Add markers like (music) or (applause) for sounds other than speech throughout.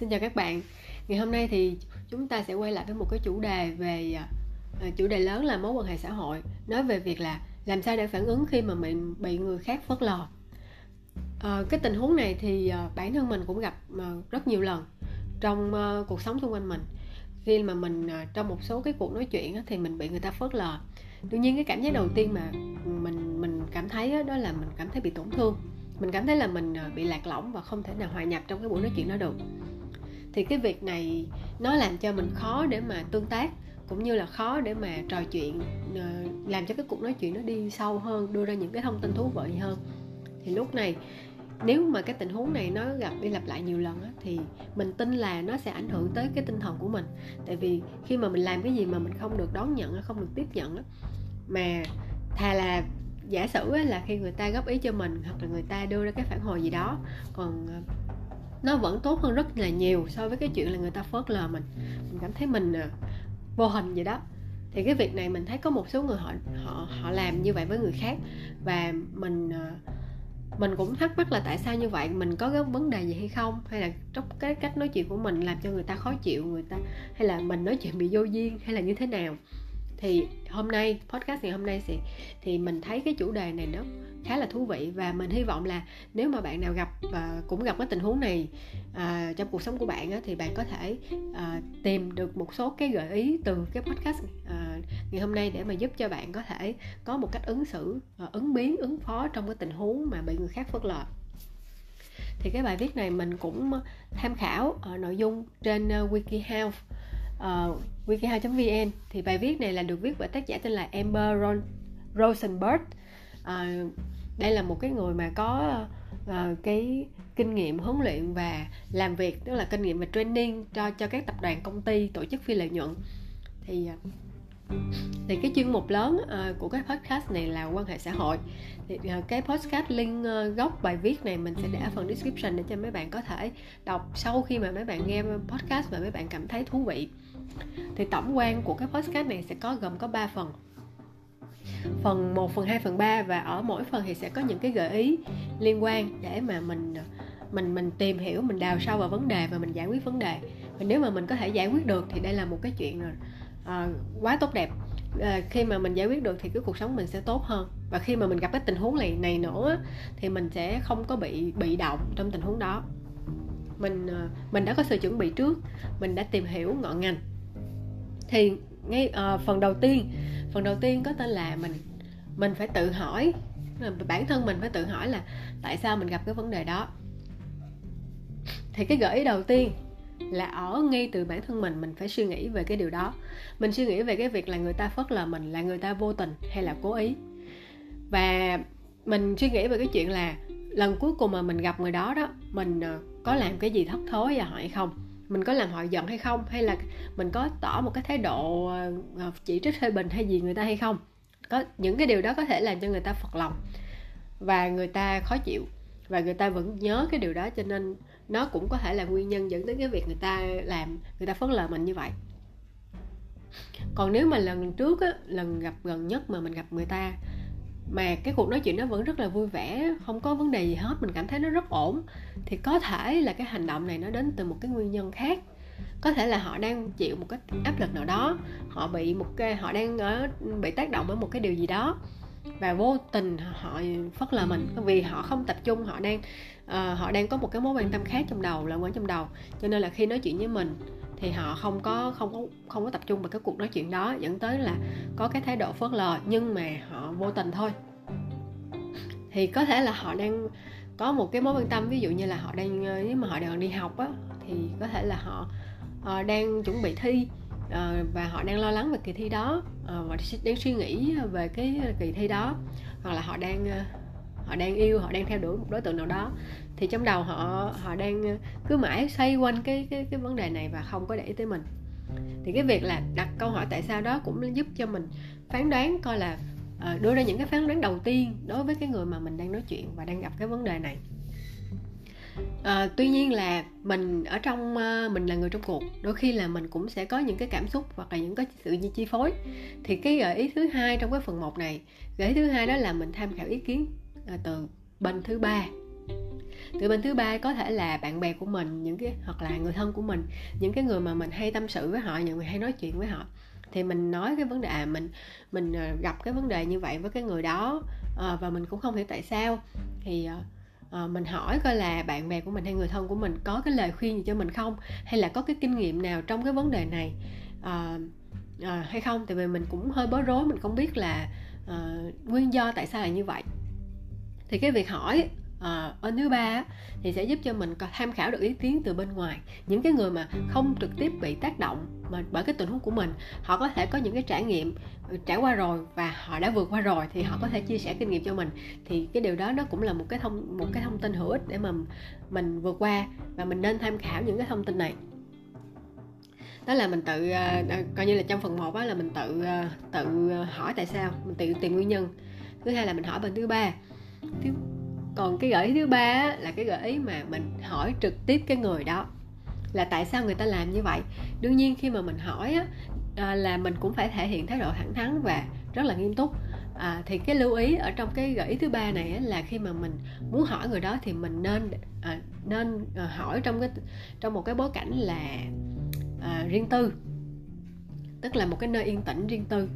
Xin chào các bạn. Ngày hôm nay thì chúng ta sẽ quay lại với một cái chủ đề về à, à, chủ đề lớn là mối quan hệ xã hội, nói về việc là làm sao để phản ứng khi mà mình bị người khác phớt lờ. À, cái tình huống này thì à, bản thân mình cũng gặp rất nhiều lần trong cuộc sống xung quanh mình. Khi mà mình trong một số cái cuộc nói chuyện thì mình bị người ta phớt lờ. Đương nhiên cái cảm giác đầu tiên mà mình mình cảm thấy đó là mình cảm thấy bị tổn thương mình cảm thấy là mình bị lạc lõng và không thể nào hòa nhập trong cái buổi nói chuyện đó được thì cái việc này nó làm cho mình khó để mà tương tác cũng như là khó để mà trò chuyện ờ, làm cho cái cuộc nói chuyện nó đi sâu hơn đưa ra những cái thông tin thú vị hơn. Thì lúc này nếu mà cái tình huống này nó gặp đi lặp lại nhiều lần á, thì mình tin là nó sẽ ảnh hưởng tới cái tinh thần của mình. Tại vì khi mà mình làm cái gì mà mình không được đón nhận không được tiếp nhận á, mà thà là giả sử là khi người ta góp ý cho mình hoặc là người ta đưa ra cái phản hồi gì đó còn ờ, nó vẫn tốt hơn rất là nhiều so với cái chuyện là người ta phớt lờ mình. Mình cảm thấy mình à, vô hình vậy đó. Thì cái việc này mình thấy có một số người họ họ họ làm như vậy với người khác và mình à, mình cũng thắc mắc là tại sao như vậy? Mình có cái vấn đề gì hay không? Hay là trong cái cách nói chuyện của mình làm cho người ta khó chịu, người ta, hay là mình nói chuyện bị vô duyên, hay là như thế nào? Thì hôm nay, podcast ngày hôm nay thì thì mình thấy cái chủ đề này nó khá là thú vị và mình hy vọng là nếu mà bạn nào gặp và cũng gặp cái tình huống này à, trong cuộc sống của bạn á, thì bạn có thể à, tìm được một số cái gợi ý từ cái podcast à, ngày hôm nay để mà giúp cho bạn có thể có một cách ứng xử à, ứng biến ứng phó trong cái tình huống mà bị người khác phớt lờ. Thì cái bài viết này mình cũng tham khảo ở nội dung trên uh, wikihow à, uh, wikihow.vn thì bài viết này là được viết bởi tác giả tên là Amber Ron Rosenberg. Uh, đây là một cái người mà có uh, cái kinh nghiệm huấn luyện và làm việc tức là kinh nghiệm và training cho cho các tập đoàn công ty tổ chức phi lợi nhuận. Thì uh, thì cái chuyên mục lớn uh, của cái podcast này là quan hệ xã hội. Thì uh, cái podcast link uh, gốc bài viết này mình sẽ để ở phần description để cho mấy bạn có thể đọc sau khi mà mấy bạn nghe podcast và mấy bạn cảm thấy thú vị. Thì tổng quan của cái podcast này sẽ có gồm có 3 phần phần 1, phần 2, phần 3 và ở mỗi phần thì sẽ có những cái gợi ý liên quan để mà mình mình mình tìm hiểu mình đào sâu vào vấn đề và mình giải quyết vấn đề. Và nếu mà mình có thể giải quyết được thì đây là một cái chuyện uh, quá tốt đẹp. À, khi mà mình giải quyết được thì cái cuộc sống mình sẽ tốt hơn. Và khi mà mình gặp cái tình huống này này nữa thì mình sẽ không có bị bị động trong tình huống đó. Mình ờ, mình đã có sự chuẩn bị trước mình đã tìm hiểu ngọn ngành. Thì ngay à, phần đầu tiên phần đầu tiên có tên là mình mình phải tự hỏi. Bản thân mình phải tự hỏi là tại sao mình gặp cái vấn đề đó? Thì cái gợi ý đầu tiên là ở ngay từ bản thân mình mình phải suy nghĩ về cái điều đó. Mình suy nghĩ về cái việc là người ta phớt lờ mình, là người ta vô tình hay là cố ý. Và mình suy nghĩ về cái chuyện là lần cuối cùng mà mình gặp người đó đó, mình ờ, có làm cái gì thất thối và họ hay không? Mình có làm họ giận hay không? Hay là mình có tỏ một cái thái độ ờ, chỉ trích hơi bình hay gì người ta hay không? Có những cái điều đó có thể làm cho người ta phật lòng và người ta khó chịu và người ta vẫn nhớ cái điều đó cho nên nó cũng có thể là nguyên nhân dẫn đến cái việc người ta làm người ta phớt lờ mình như vậy. Còn nếu mà lần trước á, lần gặp gần nhất mà mình gặp người ta mà cái cuộc nói chuyện nó vẫn rất là vui vẻ không có vấn đề gì hết mình cảm thấy nó rất ổn. Thì có thể là cái hành động này nó đến từ một cái nguyên nhân khác. Có thể là họ đang chịu một cái áp lực nào đó họ bị một cái họ đang ở bị tác động bởi một cái điều gì đó và vô tình họ phớt lờ mình. Vì họ không tập trung họ đang uh, họ đang có một cái mối quan tâm khác trong đầu là quán trong đầu. Cho nên là khi nói chuyện với mình thì họ không có không có không có tập trung vào cái cuộc nói chuyện đó dẫn tới là có cái thái độ phớt lờ nhưng mà họ vô tình thôi. Thì có thể là họ đang có một cái mối quan tâm ví dụ như là họ đang ờ, nếu mà họ đang đi học á thì có thể là họ uh, đang chuẩn bị thi uh, và họ đang lo lắng về kỳ thi đó uh, và đang suy nghĩ về cái kỳ thi đó hoặc là họ đang uh, họ đang yêu họ đang theo đuổi một đối tượng nào đó thì trong đầu họ họ đang ờ, cứ mãi xoay quanh cái cái cái vấn đề này và không có để ý tới mình. Thì cái việc là đặt câu hỏi tại sao đó cũng giúp cho mình phán đoán coi là ờ, đưa ra những cái phán đoán đầu tiên đối với cái người mà mình đang nói chuyện và đang gặp cái vấn đề này. À, tuy nhiên là mình ở trong uh, mình là người trong cuộc đôi khi là mình cũng sẽ có những cái cảm xúc hoặc là những cái sự chi phối. Thì cái gợi ý thứ hai trong cái phần một này gợi ý thứ hai đó là mình tham khảo ý kiến uh, từ bên thứ ba từ bên thứ ba có thể là bạn bè của mình những cái hoặc là người thân của mình. Những cái người mà mình hay tâm sự với họ những người hay nói chuyện với họ. Thì mình nói cái vấn đề à mình mình ờ, gặp cái vấn đề như vậy với cái người đó à, và mình cũng không hiểu tại sao. Thì à, mình hỏi coi là bạn bè của mình hay người thân của mình có cái lời khuyên gì cho mình không? Hay là có cái kinh nghiệm nào trong cái vấn đề này à, à, hay không? Tại vì mình cũng hơi bối rối mình không biết là à, nguyên do tại sao là như vậy. Thì cái việc hỏi Ờ, à, ở thứ ba thì sẽ giúp cho mình có tham khảo được ý kiến từ bên ngoài. Những cái người mà không trực tiếp bị tác động mà bởi cái tình huống của mình họ có thể có những cái trải nghiệm ờ, trải qua rồi và họ đã vượt qua rồi thì họ có thể chia sẻ kinh nghiệm cho mình. Thì cái điều đó nó cũng là một cái thông một cái thông tin hữu ích để mà mình vượt qua và mình nên tham khảo những cái thông tin này. Đó là mình tự uh, coi như là trong phần 1 á là mình tự uh, tự hỏi tại sao mình tự tìm nguyên nhân. Thứ hai là mình hỏi bên thứ ba. Thứ còn cái gợi ý thứ ba là cái gợi ý mà mình hỏi trực tiếp cái người đó là tại sao người ta làm như vậy? Đương nhiên khi mà mình hỏi á, à, là mình cũng phải thể hiện thái độ thẳng thắn và rất là nghiêm túc. À, thì cái lưu ý ở trong cái gợi ý thứ ba này á, là khi mà mình muốn hỏi người đó thì mình nên à, nên à, hỏi trong cái trong một cái bối cảnh là à, riêng tư tức là một cái nơi yên tĩnh riêng tư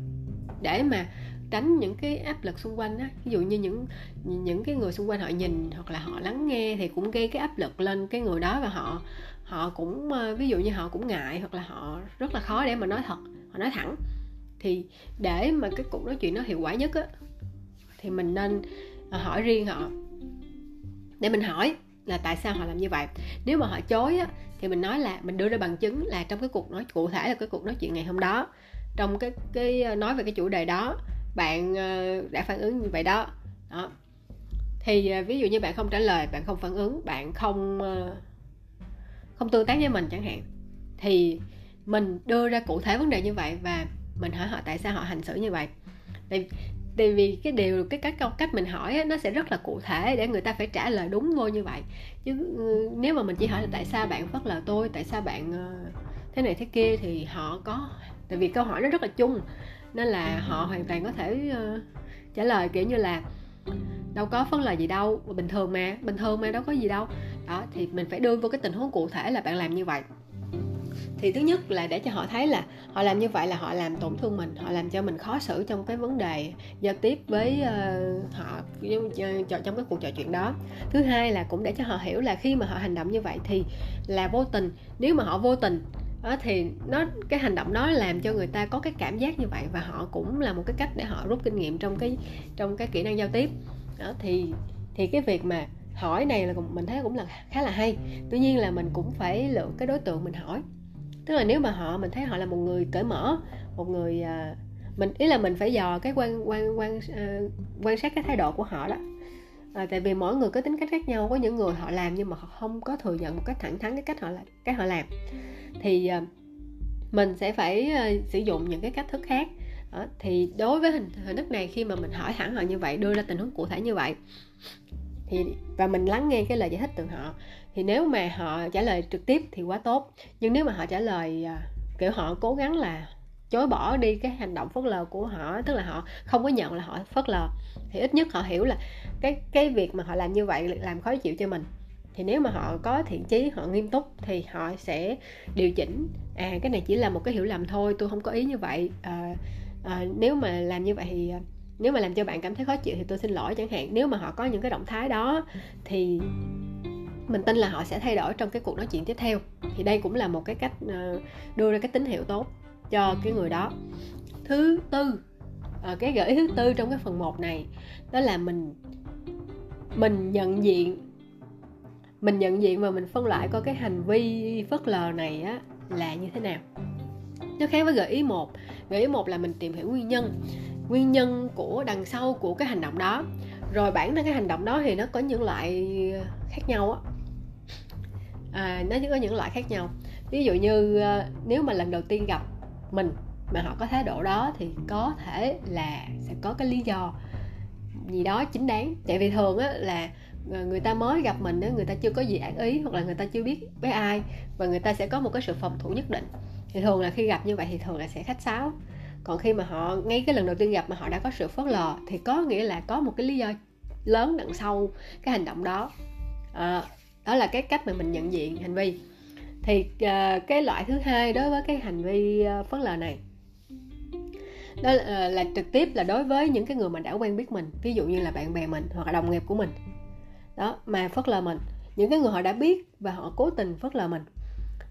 để mà tránh những cái áp lực xung quanh á. Ví dụ như những những cái người xung quanh họ nhìn hoặc là họ lắng nghe thì cũng gây cái áp lực lên cái người đó và họ họ cũng ờ, ví dụ như họ cũng ngại hoặc là họ rất là khó để mà nói thật, họ nói thẳng. Thì để mà cái cuộc nói chuyện nó hiệu quả nhất á, thì mình nên ờ, hỏi riêng họ. Để mình hỏi là tại sao họ làm như vậy. Nếu mà họ chối á, thì mình nói là, mình đưa ra bằng chứng là trong cái cuộc nói, cụ thể là cái cuộc nói chuyện ngày hôm đó, trong cái cái ờ, nói về cái chủ đề đó bạn ờ, đã phản ứng như vậy đó. Đó. Thì ờ, ví dụ như bạn không trả lời bạn không phản ứng bạn không ờ, không tương tác với mình chẳng hạn thì mình đưa ra cụ thể vấn đề như vậy và mình hỏi họ tại sao họ hành xử như vậy. Tại, tại vì cái điều cái cách cách mình hỏi ấy, nó sẽ rất là cụ thể để người ta phải trả lời đúng vô như vậy. Chứ ừ, nếu mà mình chỉ hỏi là tại sao bạn phớt lờ tôi tại sao bạn thế này thế kia thì họ có tại vì câu hỏi nó rất là chung nên là họ hoàn toàn có thể uh, trả lời kiểu như là đâu có phân lờ gì đâu bình thường mà bình thường mà đâu có gì đâu. Đó thì mình phải đưa vô cái tình huống cụ thể là bạn làm như vậy. Thì thứ nhất là để cho họ thấy là họ làm như vậy là họ làm tổn thương mình họ làm cho mình khó xử trong cái vấn đề giao tiếp với uh, họ ờ, trong cái cuộc trò chuyện đó. Thứ hai là cũng để cho họ hiểu là khi mà họ hành động như vậy thì là vô tình nếu mà họ vô tình đó thì nó cái hành động đó làm cho người ta có cái cảm giác như vậy và họ cũng là một cái cách để họ rút kinh nghiệm trong cái trong cái kỹ năng giao tiếp. Đó thì thì cái việc mà hỏi này là mình thấy cũng là khá là hay. Tuy nhiên là mình cũng phải lựa cái đối tượng mình hỏi. Tức là nếu mà họ mình thấy họ là một người cởi mở một người uh, mình ý là mình phải dò cái quan quan quan uh, quan sát cái thái độ của họ đó. À, tại vì mỗi người có tính cách khác nhau có những người họ làm nhưng mà họ không có thừa nhận một cách thẳng thắn cái cách họ là cái họ làm thì ờ, mình sẽ phải ờ, sử dụng những cái cách thức khác đó. thì đối với hình, hình thức này khi mà mình hỏi thẳng họ như vậy đưa ra tình huống cụ thể như vậy thì và mình lắng nghe cái lời giải thích từ họ thì nếu mà họ trả lời trực tiếp thì quá tốt nhưng nếu mà họ trả lời ờ, kiểu họ cố gắng là chối bỏ đi cái hành động phớt lờ của họ tức là họ không có nhận là họ phớt lờ thì ít nhất họ hiểu là cái cái việc mà họ làm như vậy làm khó chịu cho mình thì nếu mà họ có thiện chí họ nghiêm túc thì họ sẽ điều chỉnh. À cái này chỉ là một cái hiểu lầm thôi tôi không có ý như vậy. À, à, nếu mà làm như vậy thì à, nếu mà làm cho bạn cảm thấy khó chịu thì tôi xin lỗi chẳng hạn. Nếu mà họ có những cái động thái đó thì mình tin là họ sẽ thay đổi trong cái cuộc nói chuyện tiếp theo. Thì đây cũng là một cái cách à, đưa ra cái tín hiệu tốt cho cái người đó. Thứ tư à, cái gợi ý thứ tư trong cái phần 1 này đó là mình mình nhận diện mình nhận diện và mình phân loại coi cái hành vi phớt lờ này á là như thế nào. Nó khác với gợi ý một. Gợi ý một là mình tìm hiểu nguyên nhân. Nguyên nhân của đằng sau của cái hành động đó. Rồi bản thân cái hành động đó thì nó có những loại khác nhau á. À, nó có những loại khác nhau. Ví dụ như ờ, nếu mà lần đầu tiên gặp mình mà họ có thái độ đó thì có thể là sẽ có cái lý do gì đó chính đáng. Tại vì thường á là Ờ, người ta mới gặp mình người ta chưa có gì ác ý hoặc là người ta chưa biết với ai và người ta sẽ có một cái sự phòng thủ nhất định. Thì thường là khi gặp như vậy thì thường là sẽ khách sáo. Còn khi mà họ ngay cái lần đầu tiên gặp mà họ đã có sự phớt lờ thì có nghĩa là có một cái lý do lớn đằng sau cái hành động đó. À, đó là cái cách mà mình nhận diện hành vi. Thì uh, cái loại thứ hai đối với cái hành vi phớt lờ này đó là, là trực tiếp là đối với những cái người mà đã quen biết mình. Ví dụ như là bạn bè mình hoặc là đồng nghiệp của mình đó mà phớt lờ mình. Những cái người họ đã biết và họ cố tình phớt lờ mình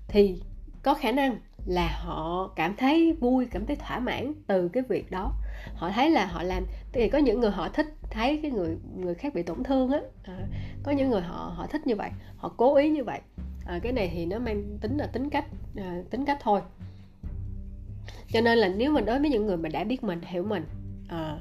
thì có khả năng là họ cảm thấy vui cảm thấy thỏa mãn từ cái việc đó. Họ thấy là họ làm thì có những người họ thích thấy cái người người khác bị tổn thương á. À, có những người họ họ thích như vậy họ cố ý như vậy. À, cái này thì nó mang tính là tính cách à, tính cách thôi. Cho nên là nếu mình đối với những người mà đã biết mình hiểu mình à,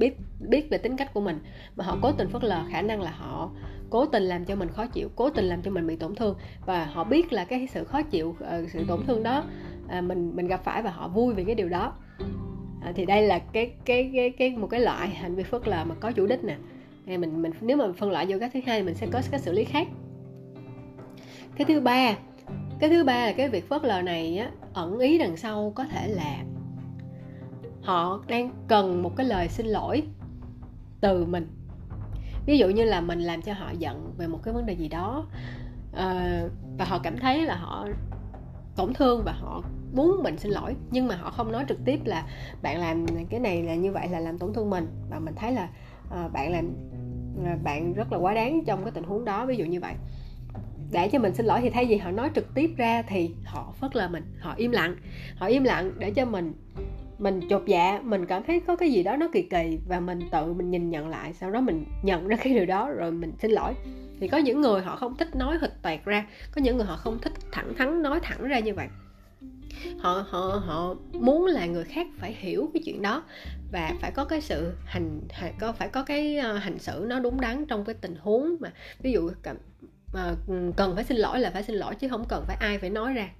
biết biết về tính cách của mình. Mà họ cố tình phớt lờ khả năng là họ cố tình làm cho mình khó chịu cố tình làm cho mình bị tổn thương. Và họ biết là cái sự khó chịu ờ, sự tổn thương đó ờ, mình mình gặp phải và họ vui vì cái điều đó. À, thì đây là cái cái cái cái một cái loại hành vi phớt lờ mà có chủ đích nè. Mình mình nếu mà phân loại vô cái thứ hai mình sẽ có cái xử lý khác. Cái thứ ba cái thứ ba là cái việc phớt lờ này á, ẩn ý đằng sau có thể là họ đang cần một cái lời xin lỗi từ mình. Ví dụ như là mình làm cho họ giận về một cái vấn đề gì đó ờ, và họ cảm thấy là họ tổn thương và họ muốn mình xin lỗi, nhưng mà họ không nói trực tiếp là bạn làm cái này là như vậy là làm tổn thương mình. Và mình thấy là ờ, bạn làm ờ, bạn rất là quá đáng trong cái tình huống đó, ví dụ như vậy. Để cho mình xin lỗi thì thay vì họ nói trực tiếp ra thì họ phớt lờ mình, họ im lặng, họ im lặng để cho mình mình chột dạ mình cảm thấy có cái gì đó nó kỳ kỳ và mình tự mình nhìn nhận lại, sau đó mình nhận ra cái điều đó rồi mình xin lỗi. Thì có những người họ không thích nói hịch toẹt ra, có những người họ không thích thẳng thắn nói thẳng ra như vậy. Họ họ họ muốn là người khác phải hiểu cái chuyện đó và phải có cái sự hành có, phải có cái ờ, hành xử nó đúng đắn trong cái tình huống mà ví dụ ờ, cần phải xin lỗi là phải xin lỗi chứ không cần phải ai phải nói ra.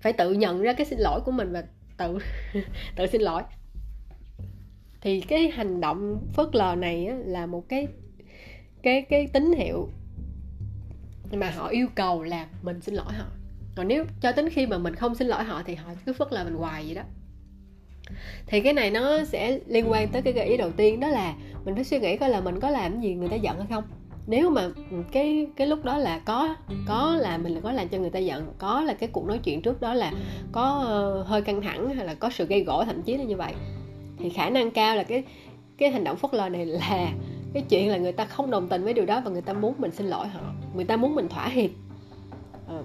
Phải tự nhận ra cái xin lỗi của mình và tự (laughs) tự xin lỗi. Thì cái hành động phớt lờ này á, là một cái cái cái tín hiệu mà họ yêu cầu là mình xin lỗi họ. Còn nếu cho đến khi mà mình không xin lỗi họ thì họ cứ phớt lờ mình hoài vậy đó. Thì cái này nó sẽ liên quan tới cái gợi ý đầu tiên đó là mình phải suy nghĩ coi là mình có làm gì người ta giận hay không nếu mà cái cái lúc đó là có có là mình là có làm cho người ta giận có là cái cuộc nói chuyện trước đó là có uh, hơi căng thẳng hay là có sự gây gỗ thậm chí là như vậy thì khả năng cao là cái cái hành động phớt lờ này là cái chuyện là người ta không đồng tình với điều đó và người ta muốn mình xin lỗi họ người ta muốn mình thỏa hiệp. À,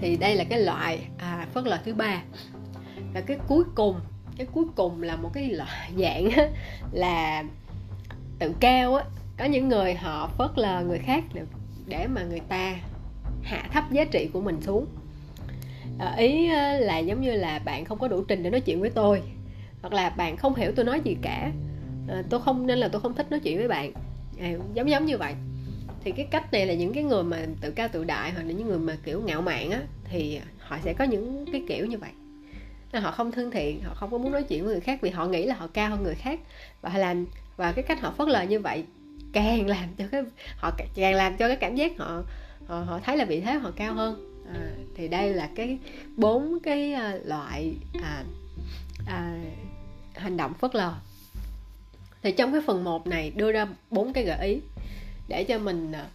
thì đây là cái loại à, phớt lờ thứ ba. Và cái cuối cùng cái cuối cùng là một cái loại (laughs) dạng là tự cao á có những người họ phớt lờ người khác để mà người ta hạ thấp giá trị của mình xuống. À, ý ờ, là giống như là bạn không có đủ trình để nói chuyện với tôi hoặc là bạn không hiểu tôi nói gì cả. À, tôi không nên là tôi không thích nói chuyện với bạn. À, giống giống như vậy. Thì cái cách này là những cái người mà tự cao tự đại hoặc là những người mà kiểu ngạo mạn á thì họ sẽ có những cái kiểu như vậy. Họ không thân thiện họ không có muốn nói chuyện với người khác vì họ nghĩ là họ cao hơn người khác. Và họ làm và cái cách họ phớt lờ như vậy càng làm cho cái họ càng làm cho cái cảm giác họ họ, họ thấy là vị thế họ cao hơn. À, thì đây là cái bốn cái à, loại à, à, hành động phớt lờ. Thì trong cái phần 1 này đưa ra bốn cái gợi ý để cho mình à,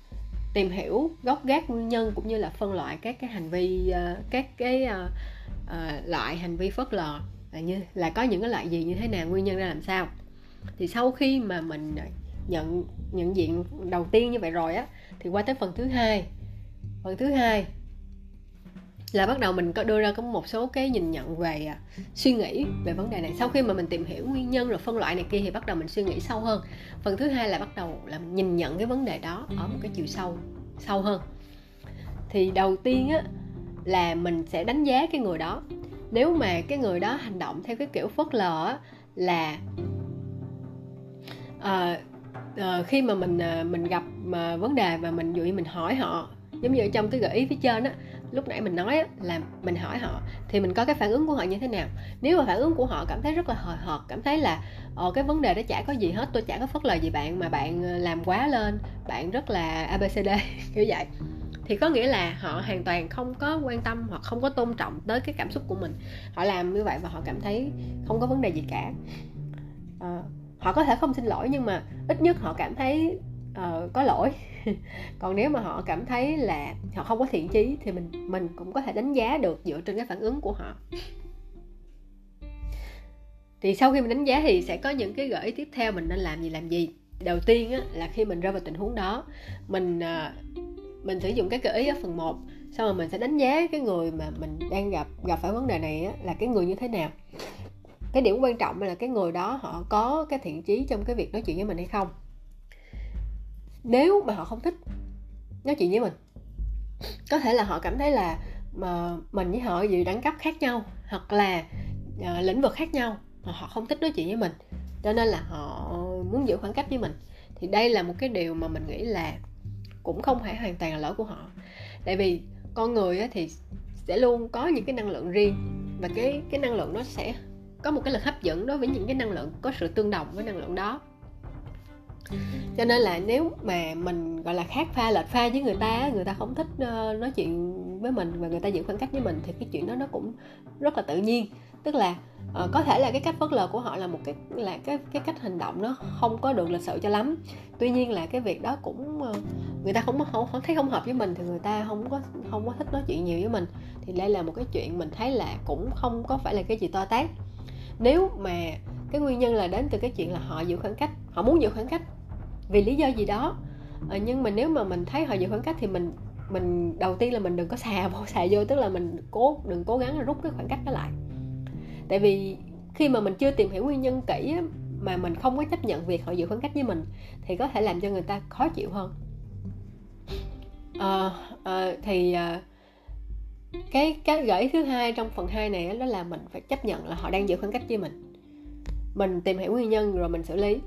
tìm hiểu gốc gác nguyên nhân cũng như là phân loại các cái hành vi à, các cái uh, uh, loại hành vi phớt lờ. Là như là có những cái loại gì như thế nào nguyên nhân ra làm sao. Thì sau khi mà mình nhận nhận diện đầu tiên như vậy rồi á thì qua tới phần thứ hai. Phần thứ hai là bắt đầu mình có đưa ra có một số cái nhìn nhận về à, suy nghĩ về vấn đề này. Sau khi mà mình tìm hiểu nguyên nhân rồi phân loại này kia thì bắt đầu mình suy nghĩ sâu hơn. Phần thứ hai là bắt đầu là mình nhìn nhận cái vấn đề đó ở một cái chiều sâu sâu hơn. Thì đầu tiên á là mình sẽ đánh giá cái người đó. Nếu mà cái người đó hành động theo cái kiểu phớt lờ á là uh, uh, khi mà mình uh, mình gặp uh, vấn đề và mình dụ như mình hỏi họ giống như trong cái gợi ý phía trên á lúc nãy mình nói á, là mình hỏi họ thì mình có cái phản ứng của họ như thế nào? Nếu mà phản ứng của họ cảm thấy rất là hời hợt cảm thấy là ồ cái vấn đề đó chả có gì hết tôi chả có phớt lờ gì bạn mà bạn à, làm quá lên bạn rất là abcd (laughs) kiểu vậy. Thì có nghĩa là họ hoàn toàn không có quan tâm hoặc không có tôn trọng tới cái cảm xúc của mình. Họ làm như vậy và họ cảm thấy không có vấn đề gì cả. À, họ có thể không xin lỗi nhưng mà ít nhất họ cảm thấy uh, có lỗi. (laughs) Còn nếu mà họ cảm thấy là họ không có thiện chí thì mình mình cũng có thể đánh giá được dựa trên cái phản ứng của họ. Thì sau khi mình đánh giá thì sẽ có những cái gợi ý tiếp theo mình nên làm gì làm gì. Đầu tiên á, là khi mình rơi vào tình huống đó mình uh, mình sử dụng cái gợi ý ở phần 1 xong rồi mình sẽ đánh giá cái người mà mình đang gặp gặp phải vấn đề này á, là cái người như thế nào cái điểm quan trọng là cái người đó họ có cái thiện chí trong cái việc nói chuyện với mình hay không? Nếu mà họ không thích nói chuyện với mình có thể là họ cảm thấy là mà mình với họ gì đẳng cấp khác nhau hoặc là uh, lĩnh vực khác nhau mà họ không thích nói chuyện với mình cho nên là họ muốn giữ khoảng cách với mình. Thì đây là một cái điều mà mình nghĩ là cũng không phải hoàn toàn là lỗi của họ. Tại vì con người thì sẽ luôn có những cái năng lượng riêng và cái cái năng lượng nó sẽ có một cái lực hấp dẫn đối với những cái năng lượng có sự tương đồng với năng lượng đó. Cho nên là nếu mà mình gọi là khác pha lệch pha với người ta người ta không thích ờ, nói chuyện với mình và người ta giữ khoảng cách với mình thì cái chuyện đó nó cũng rất là tự nhiên. Tức là uh, có thể là cái cách phớt lờ của họ là một cái là cái cái cách hành động nó không có được lịch sự cho lắm. Tuy nhiên là cái việc đó cũng uh, người ta không không không thấy không hợp với mình thì người ta không có không có thích nói chuyện nhiều với mình. Thì đây là một cái chuyện mình thấy là cũng không có phải là cái gì to tát nếu mà cái nguyên nhân là đến từ cái chuyện là họ giữ khoảng cách họ muốn giữ khoảng cách vì lý do gì đó ờ, nhưng mà nếu mà mình thấy họ giữ khoảng cách thì mình mình đầu tiên là mình đừng có xà (laughs) vô xà vô tức là mình cố đừng cố gắng là rút cái khoảng cách đó lại. Tại vì khi mà mình chưa tìm hiểu nguyên nhân kỹ á, mà mình không có chấp nhận việc họ giữ khoảng cách với mình thì có thể làm cho người ta khó chịu hơn. À, à, thì à, cái cái gợi ý thứ hai trong phần 2 này đó là mình phải chấp nhận là họ đang giữ khoảng cách với mình. Mình tìm hiểu nguyên nhân rồi mình xử lý.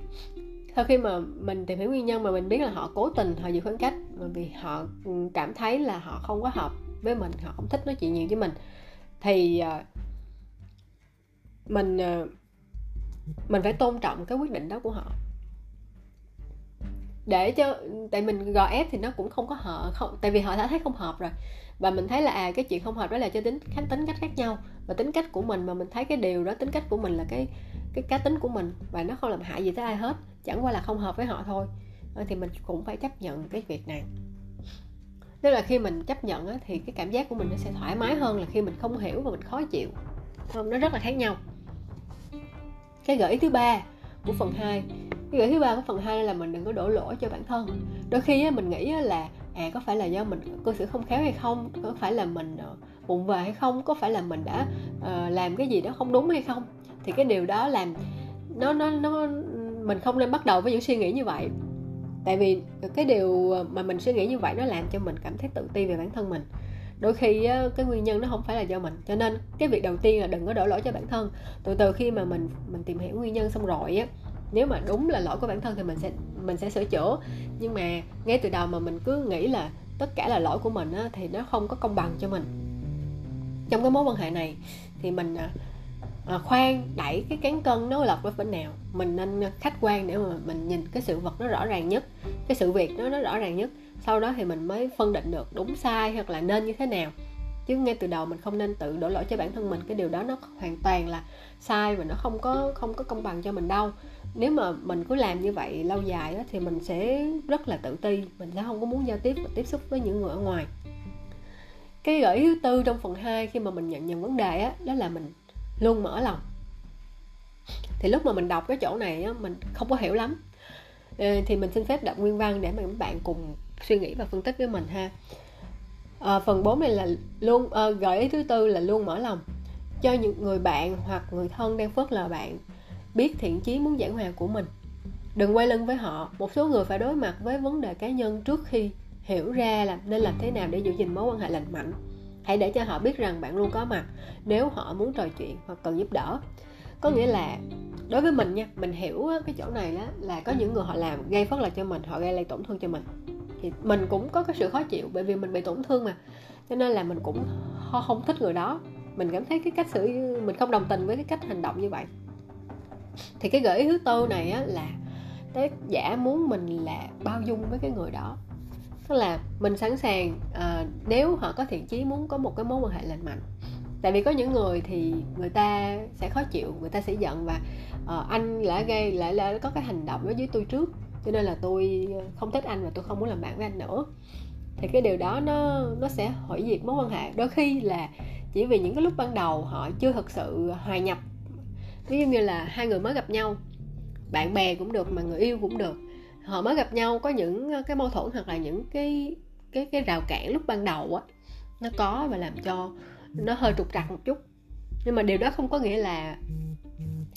Sau khi mà mình tìm hiểu nguyên nhân mà mình biết là họ cố tình họ giữ khoảng cách bởi vì họ ừ, cảm thấy là họ không có hợp với mình, họ không thích nói chuyện nhiều với mình, thì ờ, mình ờ, mình phải tôn trọng cái quyết định đó của họ để cho tại mình gò ép thì nó cũng không có hợp không tại vì họ đã thấy không hợp rồi. Và mình thấy là à cái chuyện không hợp đó là cho tính khác tính cách khác nhau. Và tính cách của mình mà mình thấy cái điều đó tính cách của mình là cái cái cá tính của mình và nó không làm hại gì tới ai hết. Chẳng qua là không hợp với họ thôi. Ờ, thì mình cũng phải chấp nhận cái việc này. Tức là khi mình chấp nhận á, thì cái cảm giác của mình nó sẽ thoải mái hơn là khi mình không hiểu và mình khó chịu. Không nó rất là khác nhau. Cái gợi ý thứ ba của phần 2 cái gợi thứ ba của phần 2 là mình đừng có đổ lỗi cho bản thân. Đôi khi mình nghĩ là à có phải là do mình cư xử không khéo hay không? Có phải là mình ờ, vụng về hay không? Có phải là mình đã uh, làm cái gì đó không đúng hay không? Thì cái điều đó làm nó nó nó mình không nên bắt đầu với những suy nghĩ như vậy. Tại vì cái điều mà mình suy nghĩ như vậy nó làm cho mình cảm thấy tự ti về bản thân mình. Đôi khi cái nguyên nhân nó không phải là do mình. Cho nên cái việc đầu tiên là đừng có đổ lỗi cho bản thân. Từ từ khi mà mình mình tìm hiểu nguyên nhân xong rồi á nếu mà đúng là lỗi của bản thân thì mình sẽ mình sẽ sửa chữa. Nhưng mà ngay từ đầu mà mình cứ nghĩ là tất cả là lỗi của mình á, thì nó không có công bằng cho mình. Trong cái mối quan hệ này thì mình à, à khoan đẩy cái cán cân nó lật với bên nào. Mình nên khách quan để mà mình nhìn cái sự vật nó rõ ràng nhất cái sự việc nó nó rõ ràng nhất. Sau đó thì mình mới phân định được đúng sai hoặc là nên như thế nào. Chứ ngay từ đầu mình không nên tự đổ lỗi cho bản thân mình cái điều đó nó hoàn toàn là sai và nó không có không có công bằng cho mình đâu nếu mà mình cứ làm như vậy lâu dài đó, thì mình sẽ rất là tự ti mình sẽ không có muốn giao tiếp và tiếp xúc với những người ở ngoài. Cái gợi ý thứ tư trong phần 2 khi mà mình nhận nhận vấn đề á đó là mình luôn mở lòng. Thì lúc mà mình đọc cái chỗ này á, mình không có hiểu lắm. Ờ, thì mình xin phép đọc nguyên văn để mà các bạn cùng suy nghĩ và phân tích với mình ha. À, phần 4 này là luôn à, gợi ý thứ tư là luôn mở lòng cho những người bạn hoặc người thân đang phớt lờ bạn biết thiện chí muốn giảng hòa của mình. Đừng quay lưng với họ, một số người phải đối mặt với vấn đề cá nhân trước khi hiểu ra là nên làm thế nào để giữ gìn mối quan hệ lành mạnh. Hãy để cho họ biết rằng bạn luôn có mặt nếu họ muốn trò chuyện hoặc cần giúp đỡ. Có nghĩa là, đối với mình nha, mình hiểu cái chỗ này đó là có những người họ làm gây phất là cho mình, họ gây lại tổn thương cho mình. Thì mình cũng có cái sự khó chịu bởi vì mình bị tổn thương mà. Cho nên là mình cũng không thích người đó. Mình cảm thấy cái cách xử, mình không đồng tình với cái cách hành động như vậy thì cái gợi ý thứ tư này á là tác giả muốn mình là bao dung với cái người đó. Tức là mình sẵn sàng à, nếu họ có thiện chí muốn có một cái mối quan hệ lành mạnh. Tại vì có những người thì người ta sẽ khó chịu người ta sẽ giận và à, anh đã gây lại là có cái hành động đó với tôi trước. Cho nên là tôi ờ, không thích anh và tôi không muốn làm bạn với anh nữa. Thì cái điều đó nó nó sẽ hủy diệt mối quan hệ. Đôi khi là chỉ vì những cái lúc ban đầu họ chưa thực sự hòa nhập ví dụ như là hai người mới gặp nhau bạn bè cũng được mà người yêu cũng được. Họ mới gặp nhau có những ờ, cái mâu thuẫn hoặc là những cái cái cái rào cản lúc ban đầu á nó có và làm cho nó hơi trục trặc một chút. Nhưng mà điều đó không có nghĩa là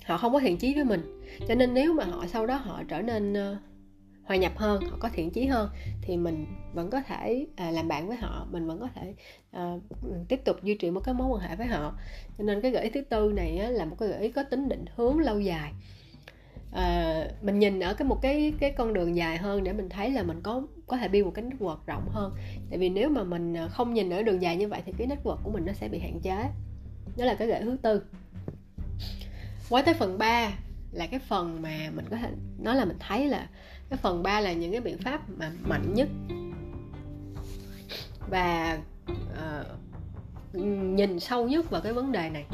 họ không có thiện chí với mình. Cho nên nếu mà họ sau đó họ trở nên uh, hòa nhập hơn họ có thiện chí hơn thì mình vẫn có thể à, làm bạn với họ mình vẫn có thể à, tiếp tục duy trì một cái mối quan hệ với họ. Cho nên cái gợi ý thứ tư này á, là một cái gợi ý có tính định hướng lâu dài. À, mình nhìn ở cái một cái cái con đường dài hơn để mình thấy là mình có có thể build một cái network rộng hơn. Tại vì nếu mà mình à, không nhìn ở đường dài như vậy thì cái network của mình nó sẽ bị hạn chế. Đó là cái gợi thứ tư. Quay tới phần 3 là cái phần mà mình có thể nói là mình thấy là cái phần 3 là những cái biện pháp mà mạnh nhất. Và uh, nhìn sâu nhất vào cái vấn đề này.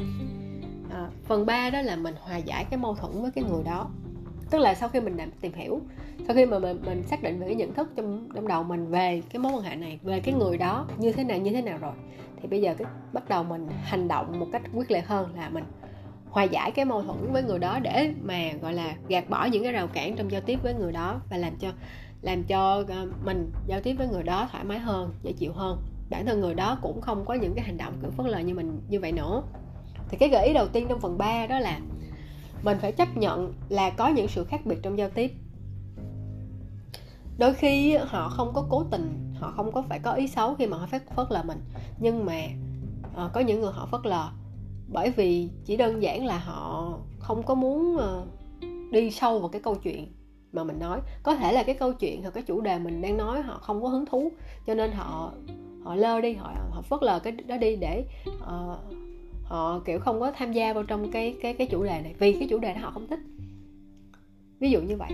À, phần 3 đó là mình hòa giải cái mâu thuẫn với cái người đó. Tức là sau khi mình đã tìm hiểu sau khi mà mình, mình xác định về cái nhận thức trong trong đầu mình về cái mối quan hệ này về cái người đó như thế nào như thế nào rồi thì bây giờ cái bắt đầu mình hành động một cách quyết liệt hơn là mình hòa giải cái mâu thuẫn với người đó để mà gọi là gạt bỏ những cái rào cản trong giao tiếp với người đó và làm cho làm cho ờ, mình giao tiếp với người đó thoải mái hơn dễ chịu hơn. Bản thân người đó cũng không có những cái hành động kiểu phớt lờ như mình như vậy nữa. Thì cái gợi ý đầu tiên trong phần 3 đó là mình phải chấp nhận là có những sự khác biệt trong giao tiếp. Đôi khi họ không có cố tình họ không có phải có ý xấu khi mà họ phát phớt lờ mình nhưng mà uh, có những người họ phớt lờ bởi vì chỉ đơn giản là họ không có muốn ờ, đi sâu vào cái câu chuyện mà mình nói. Có thể là cái câu chuyện hoặc cái chủ đề mình đang nói họ không có hứng thú cho nên họ họ lơ đi họ họ phớt lờ cái đó đi để uh, họ kiểu không có tham gia vào trong cái cái cái chủ đề này vì cái chủ đề đó họ không thích. Ví dụ như vậy.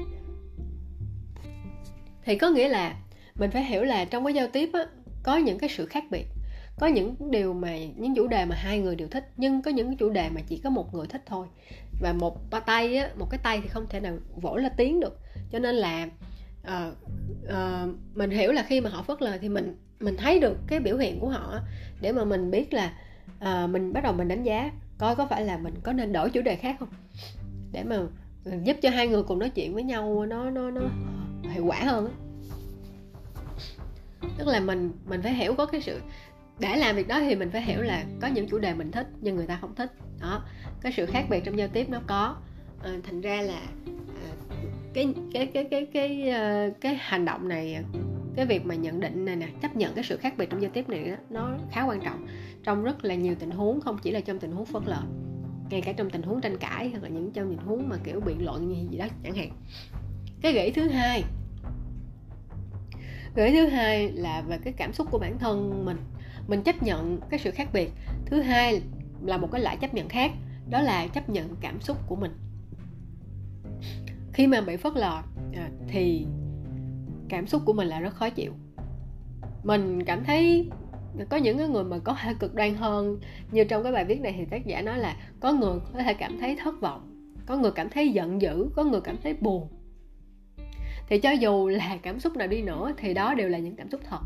Thì có nghĩa là mình phải hiểu là trong cái giao tiếp á, có những cái sự khác biệt có những điều mà những chủ đề mà hai người đều thích nhưng có những chủ đề mà chỉ có một người thích thôi. Và một ba tay á, một cái tay thì không thể nào vỗ là tiếng được. Cho nên là uh, uh, mình hiểu là khi mà họ phớt lờ thì mình mình thấy được cái biểu hiện của họ để mà mình biết là uh, mình bắt đầu mình đánh giá coi có phải là mình có nên đổi chủ đề khác không. Để mà giúp cho hai người cùng nói chuyện với nhau nó nó nó hiệu quả hơn tức là mình mình phải hiểu có cái sự để làm việc đó thì mình phải hiểu là có những chủ đề mình thích nhưng người ta không thích. Đó cái sự khác biệt trong giao tiếp nó có. À, thành ra là à, cái cái cái cái cái cái, cái hành động này cái việc mà nhận định này nè chấp nhận cái sự khác biệt trong giao tiếp này đó, nó khá quan trọng. Trong rất là nhiều tình huống không chỉ là trong tình huống phớt lờ ngay cả trong tình huống tranh cãi hoặc là những trong tình huống mà kiểu biện luận như gì đó chẳng hạn. Cái gợi thứ hai gợi thứ hai là về cái cảm xúc của bản thân mình mình chấp nhận cái sự khác biệt. Thứ hai là một cái loại chấp nhận khác đó là chấp nhận cảm xúc của mình. Khi mà bị phớt lờ à, thì cảm xúc của mình là rất khó chịu. Mình cảm thấy có những người mà có hơi cực đoan hơn. Như trong cái bài viết này thì tác giả nói là có người có thể cảm thấy thất vọng có người cảm thấy giận dữ có người cảm thấy buồn. Thì cho dù là cảm xúc nào đi nữa thì đó đều là những cảm xúc thật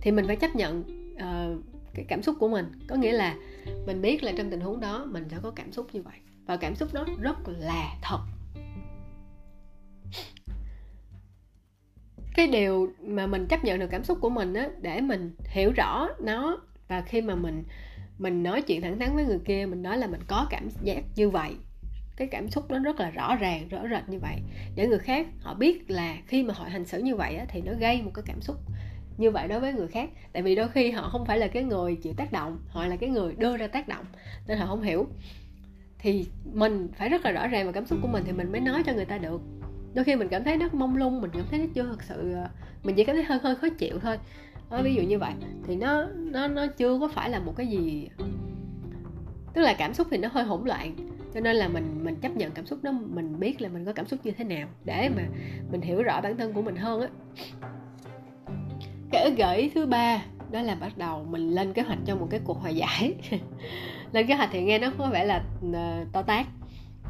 thì mình phải chấp nhận uh, cái cảm xúc của mình. Có nghĩa là mình biết là trong tình huống đó mình sẽ có cảm xúc như vậy. Và cảm xúc đó rất là thật. Cái điều mà mình chấp nhận được cảm xúc của mình á để mình hiểu rõ nó và khi mà mình mình nói chuyện thẳng thắn với người kia mình nói là mình có cảm giác như vậy cái cảm xúc nó rất là rõ ràng rõ rệt như vậy. Để người khác họ biết là khi mà họ hành xử như vậy á, thì nó gây một cái cảm xúc như vậy đối với người khác tại vì đôi khi họ không phải là cái người chịu tác động họ là cái người đưa ra tác động nên họ không hiểu. Thì mình phải rất là rõ ràng về cảm xúc của mình thì mình mới nói cho người ta được. Đôi khi mình cảm thấy nó mông lung mình cảm thấy nó chưa thật sự ờ, mình chỉ cảm thấy hơi hơi khó chịu thôi. Đó, ví dụ như vậy thì nó nó nó chưa có phải là một cái gì tức là cảm xúc thì nó hơi hỗn loạn cho nên là mình mình chấp nhận cảm xúc đó mình biết là mình có cảm xúc như thế nào để mà mình hiểu rõ bản thân của mình hơn á cái gợi thứ ba đó là bắt đầu mình lên kế hoạch cho một cái cuộc hòa giải. (laughs) Lên kế hoạch thì nghe nó có vẻ là uh, to tát.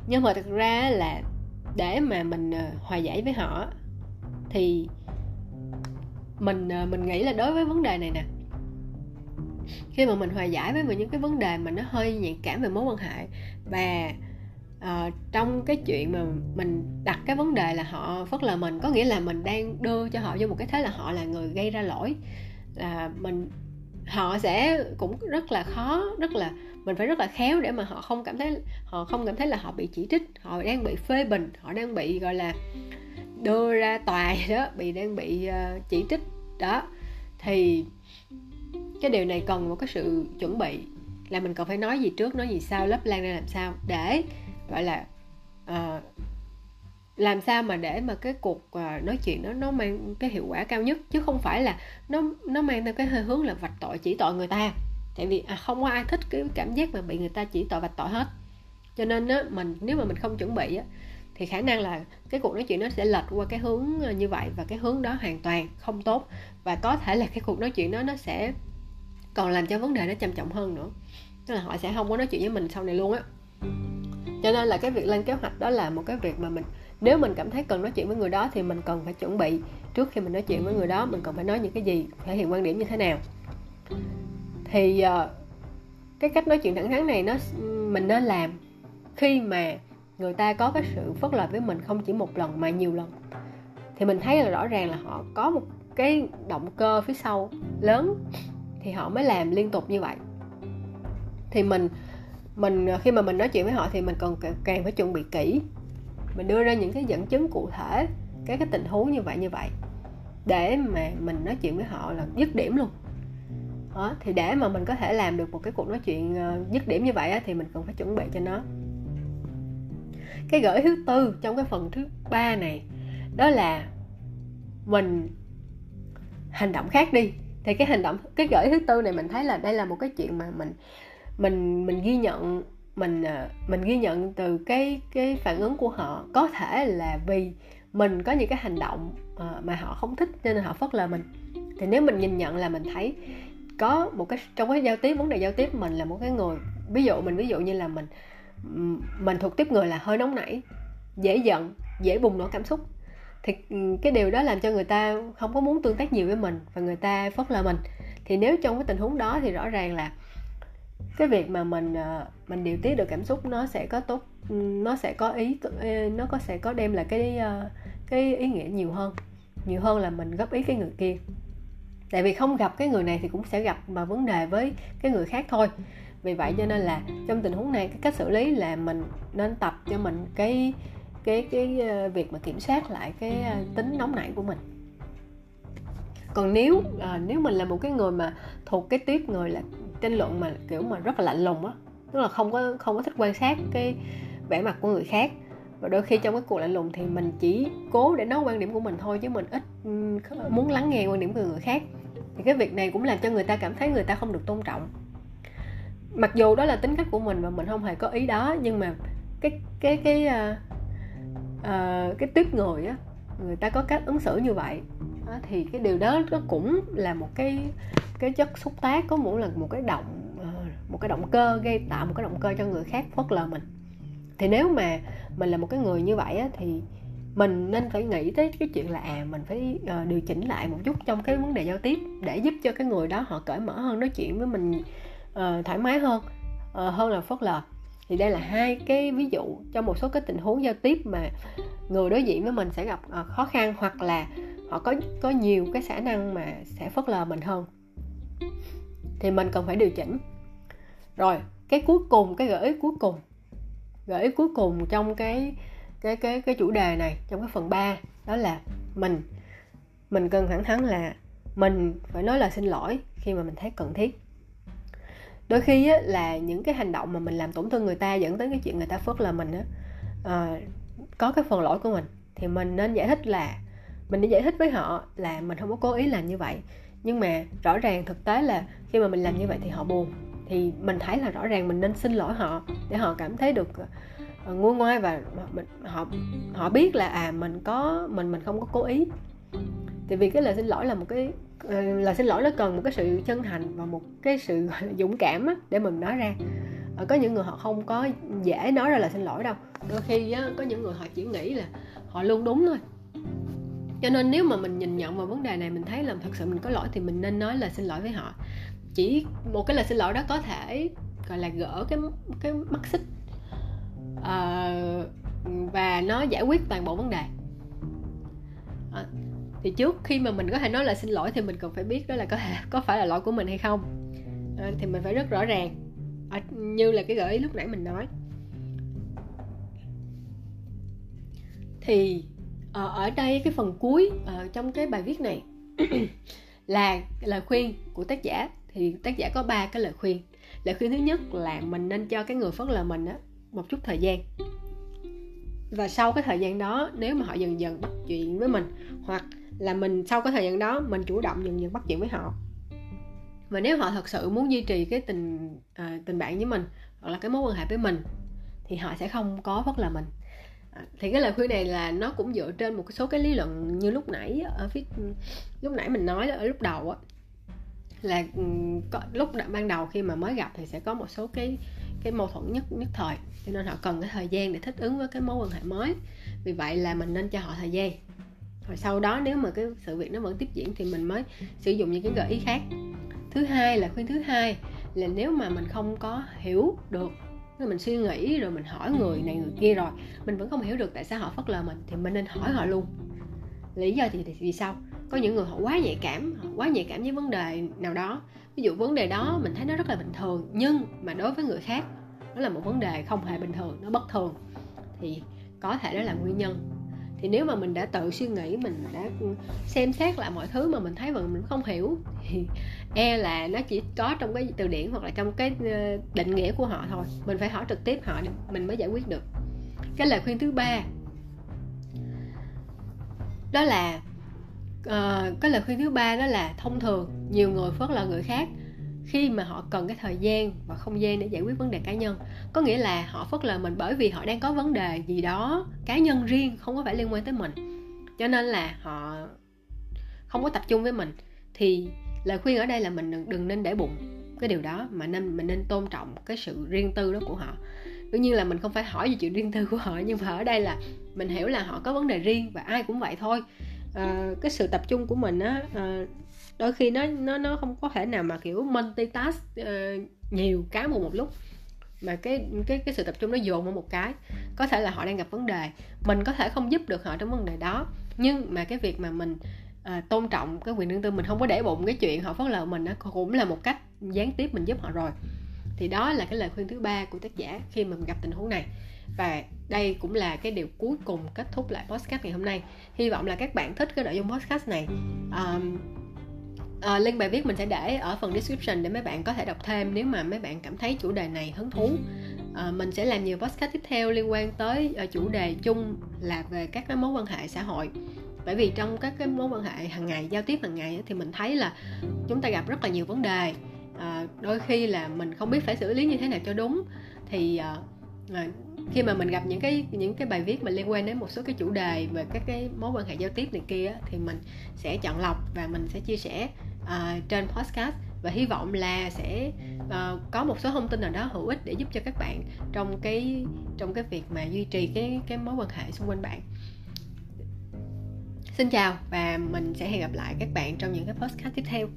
Nhưng mà thực ra là để mà mình ờ, hòa giải với họ thì mình ờ, mình nghĩ là đối với vấn đề này nè khi mà mình hòa giải với những cái vấn đề mà nó hơi nhạy cảm về mối quan hệ và uh, trong cái chuyện mà mình đặt cái vấn đề là họ phớt lờ mình có nghĩa là mình đang đưa cho họ vô một cái thế là họ là người gây ra lỗi. Là mình họ sẽ cũng rất là khó rất là mình phải rất là khéo để mà họ không cảm thấy họ không cảm thấy là họ bị chỉ trích họ đang bị phê bình họ đang bị gọi là đưa ra tòa đó bị đang bị uh, chỉ trích. Đó thì cái điều này cần một cái sự chuẩn bị là mình cần phải nói gì trước nói gì sau lớp lan ra làm sao để gọi là uh, làm sao mà để mà cái cuộc uh, nói chuyện đó nó mang cái hiệu quả cao nhất chứ không phải là nó nó mang theo cái hơi hướng là vạch tội chỉ tội người ta. Tại vì à, không có ai thích cái cảm giác mà bị người ta chỉ tội vạch tội hết. Cho nên á mình nếu mà mình không chuẩn bị á thì khả năng là cái cuộc nói chuyện nó sẽ lệch qua cái hướng ờ, như vậy và cái hướng đó hoàn toàn không tốt. Và có thể là cái cuộc nói chuyện đó nó sẽ còn làm cho vấn đề nó trầm trọng hơn nữa. Tức là họ sẽ không có nói chuyện với mình sau này luôn á cho nên là cái việc lên kế hoạch đó là một cái việc mà mình nếu mình cảm thấy cần nói chuyện với người đó thì mình cần phải chuẩn bị. Trước khi mình nói chuyện với người đó mình cần phải nói những cái gì thể hiện quan điểm như thế nào. Thì uh, cái cách nói chuyện thẳng thắn này nó mình nên làm khi mà người ta có cái sự phớt lờ với mình không chỉ một lần mà nhiều lần. Thì mình thấy là rõ ràng là họ có một cái động cơ phía sau lớn thì họ mới làm liên tục như vậy. Thì mình mình à, khi mà mình nói chuyện với họ thì mình còn càng phải chuẩn bị kỹ. Mình đưa ra những cái dẫn chứng cụ thể cái cái tình huống như vậy như vậy để mà mình nói chuyện với họ là dứt điểm luôn. Đó, thì để mà mình có thể làm được một cái cuộc nói chuyện ờ, dứt điểm như vậy á, thì mình cần phải chuẩn bị cho nó. Cái gợi thứ tư trong cái phần thứ ba này đó là mình hành động khác đi. Thì cái hành động cái gợi thứ tư này mình thấy là đây là một cái chuyện mà mình mình mình ghi nhận, mình à, mình ghi nhận từ cái cái phản ứng của họ. Có thể là vì mình có những cái hành động à, mà họ không thích nên họ phớt lờ mình. Thì nếu mình nhìn nhận là mình thấy có một cái, trong cái giao tiếp, vấn đề giao tiếp, mình là một cái người, ví dụ mình, ví dụ như là mình mình thuộc tiếp người là hơi nóng nảy, dễ giận, dễ bùng nổ cảm xúc, thì cái điều đó làm cho người ta không có muốn tương tác nhiều với mình và người ta phớt lờ mình. Thì nếu trong cái tình huống đó thì rõ ràng là cái việc mà mình ờ, mình điều tiết được cảm xúc nó sẽ có tốt nó sẽ có ý nó có sẽ có đem lại cái ờ, cái ý nghĩa nhiều hơn. Nhiều hơn là mình góp ý cái người kia. Tại vì không gặp cái người này thì cũng sẽ gặp mà vấn đề với cái người khác thôi. Vì vậy cho nên là trong tình huống này cái cách xử lý là mình nên tập cho mình cái cái cái ờ, việc mà kiểm soát lại cái tính nóng nảy của mình. Còn nếu à, nếu mình là một cái người mà thuộc cái tiếp người là tranh luận mà kiểu mà rất là lạnh lùng á. Tức là không có không có thích quan sát cái vẻ mặt của người khác. Và đôi khi trong cái cuộc lạnh lùng thì mình chỉ cố để nói quan điểm của mình thôi chứ mình ít muốn lắng nghe quan điểm của người khác. Thì cái việc này cũng làm cho người ta cảm thấy người ta không được tôn trọng. Mặc dù đó là tính cách của mình và mình không hề có ý đó nhưng mà cái cái cái uh, uh, cái tiếp người á người ta có cách ứng xử như vậy. Đó, thì cái điều đó nó cũng là một cái cái chất xúc tác có muốn là một cái động ờ, một cái động cơ gây tạo một cái động cơ cho người khác phớt lờ mình. Thì nếu mà mình là một cái người như vậy á, thì mình nên phải nghĩ tới cái chuyện là à mình phải uh, điều chỉnh lại một chút trong cái vấn đề giao tiếp để giúp cho cái người đó họ cởi mở hơn nói chuyện với mình uh, thoải mái hơn uh, hơn là phớt lờ. Thì đây là hai cái ví dụ trong một số cái tình huống giao tiếp mà người đối diện với mình sẽ gặp uh, khó khăn hoặc là họ có có nhiều cái khả năng mà sẽ phớt lờ mình hơn thì mình cần phải điều chỉnh. Rồi cái cuối cùng cái gợi ý cuối cùng. Gợi ý cuối cùng trong cái cái cái cái chủ đề này trong cái phần 3 đó là mình. Mình cần thẳng thắn là mình phải nói là xin lỗi khi mà mình thấy cần thiết. Đôi khi á, là những cái hành động mà mình làm tổn thương người ta dẫn tới cái chuyện người ta phớt là mình á à, có cái phần lỗi của mình. Thì mình nên giải thích là mình nên giải thích với họ là mình không có cố ý làm như vậy nhưng mà rõ ràng thực tế là khi mà mình làm như vậy thì họ buồn. Thì mình thấy là rõ ràng mình nên xin lỗi họ để họ cảm thấy được ờ, nguôi ngoai và mình, họ họ biết là à mình có mình mình không có cố ý. Thì vì cái lời xin lỗi là một cái ờ, lời xin lỗi nó cần một cái sự chân thành và một cái sự (laughs) dũng cảm á, để mình nói ra. Ờ, có những người họ không có dễ nói ra là xin lỗi đâu. Đôi khi á, có những người họ chỉ nghĩ là họ luôn đúng thôi cho nên nếu mà mình nhìn nhận vào vấn đề này mình thấy là thật sự mình có lỗi thì mình nên nói là xin lỗi với họ. Chỉ một cái lời xin lỗi đó có thể gọi là gỡ cái cái mắt xích uh, và nó giải quyết toàn bộ vấn đề. À, thì trước khi mà mình có thể nói là xin lỗi thì mình cần phải biết đó là có thể có phải là lỗi của mình hay không. À, thì mình phải rất rõ ràng. À, như là cái gợi ý lúc nãy mình nói. Thì Ờ, ở đây cái phần cuối ờ, trong cái bài viết này (clears throat) là lời khuyên của tác giả. Thì tác giả có ba cái lời khuyên. Lời khuyên thứ nhất là mình nên cho cái người phớt lờ mình á một chút thời gian. Và sau cái thời gian đó nếu mà họ dần dần bắt chuyện với mình hoặc là mình sau cái thời gian đó mình chủ động dần dần bắt chuyện với họ. Và nếu họ thật sự muốn duy trì cái tình à, tình bạn với mình hoặc là cái mối quan hệ với mình thì họ sẽ không có phớt lờ mình thì cái lời khuyên này là nó cũng dựa trên một số cái lý luận như lúc nãy ở phía lúc nãy mình nói ở lúc đầu á. Là ừ, có, lúc ban đầu khi mà mới gặp thì sẽ có một số cái cái mâu thuẫn nhất nhất thời. Cho nên họ cần cái thời gian để thích ứng với cái mối quan hệ mới. Vì vậy là mình nên cho họ thời gian. Rồi sau đó nếu mà cái sự việc nó vẫn tiếp diễn thì mình mới sử dụng những cái gợi ý khác. Thứ hai là khuyên thứ hai là nếu mà mình không có hiểu được mình suy nghĩ rồi mình hỏi người này người kia rồi. Mình vẫn không hiểu được tại sao họ phớt lờ mình thì mình nên hỏi họ luôn. Lý do thì, thì vì sao? Có những người họ quá nhạy cảm họ quá nhạy cảm với vấn đề nào đó. Ví dụ vấn đề đó mình thấy nó rất là bình thường nhưng mà đối với người khác nó là một vấn đề không hề bình thường nó bất thường. Thì có thể đó là nguyên nhân thì nếu mà mình đã tự suy nghĩ mình đã xem xét lại mọi thứ mà mình thấy mà mình không hiểu thì e là nó chỉ có trong cái từ điển hoặc là trong cái ờ, định nghĩa của họ thôi. Mình phải hỏi trực tiếp họ để mình mới giải quyết được. Cái lời khuyên thứ ba đó là uh, cái lời khuyên thứ ba đó là thông thường nhiều người phớt lờ người khác khi mà họ cần cái thời gian và không gian để giải quyết vấn đề cá nhân. Có nghĩa là họ phớt lờ mình bởi vì họ đang có vấn đề gì đó cá nhân riêng không có phải liên quan tới mình. Cho nên là họ không có tập trung với mình. Thì lời khuyên ở đây là mình đừng, đừng nên để bụng cái điều đó mà nên mình nên tôn trọng cái sự riêng tư đó của họ. Đương nhiên là mình không phải hỏi về chuyện riêng tư của họ nhưng mà ở đây là mình hiểu là họ có vấn đề riêng và ai cũng vậy thôi. À, cái sự tập trung của mình á à, đôi khi nó nó nó không có thể nào mà kiểu multitask uh, nhiều cái một một lúc. Mà cái cái cái sự tập trung nó dồn vào một cái. Có thể là họ đang gặp vấn đề. Mình có thể không giúp được họ trong vấn đề đó. Nhưng mà cái việc mà mình à, tôn trọng cái quyền riêng tư mình không có để bụng cái chuyện họ phớt lờ mình nó cũng là một cách gián tiếp mình giúp họ rồi. Thì đó là cái lời khuyên thứ ba của tác giả khi mà mình gặp tình huống này. Và đây cũng là cái điều cuối cùng kết thúc lại podcast ngày hôm nay. Hy vọng là các bạn thích cái nội dung podcast này. Um, Ờ, à, link bài viết mình sẽ để ở phần description để mấy bạn có thể đọc thêm nếu mà mấy bạn cảm thấy chủ đề này hứng thú. À, mình sẽ làm nhiều podcast tiếp theo liên quan tới uh, chủ đề chung là về các cái mối quan hệ xã hội. Bởi vì trong các cái mối quan hệ hàng ngày giao tiếp hàng ngày thì mình thấy là chúng ta gặp rất là nhiều vấn đề. À, đôi khi là mình không biết phải xử lý như thế nào cho đúng. Thì à, khi mà mình gặp những cái những cái bài viết mà liên quan đến một số cái chủ đề về các cái mối quan hệ giao tiếp này kia thì mình sẽ chọn lọc và mình sẽ chia sẻ uh, trên podcast và hy vọng là sẽ uh, có một số thông tin nào đó hữu ích để giúp cho các bạn trong cái trong cái việc mà duy trì cái cái mối quan hệ xung quanh bạn. Xin chào và mình sẽ hẹn gặp lại các bạn trong những cái podcast tiếp theo.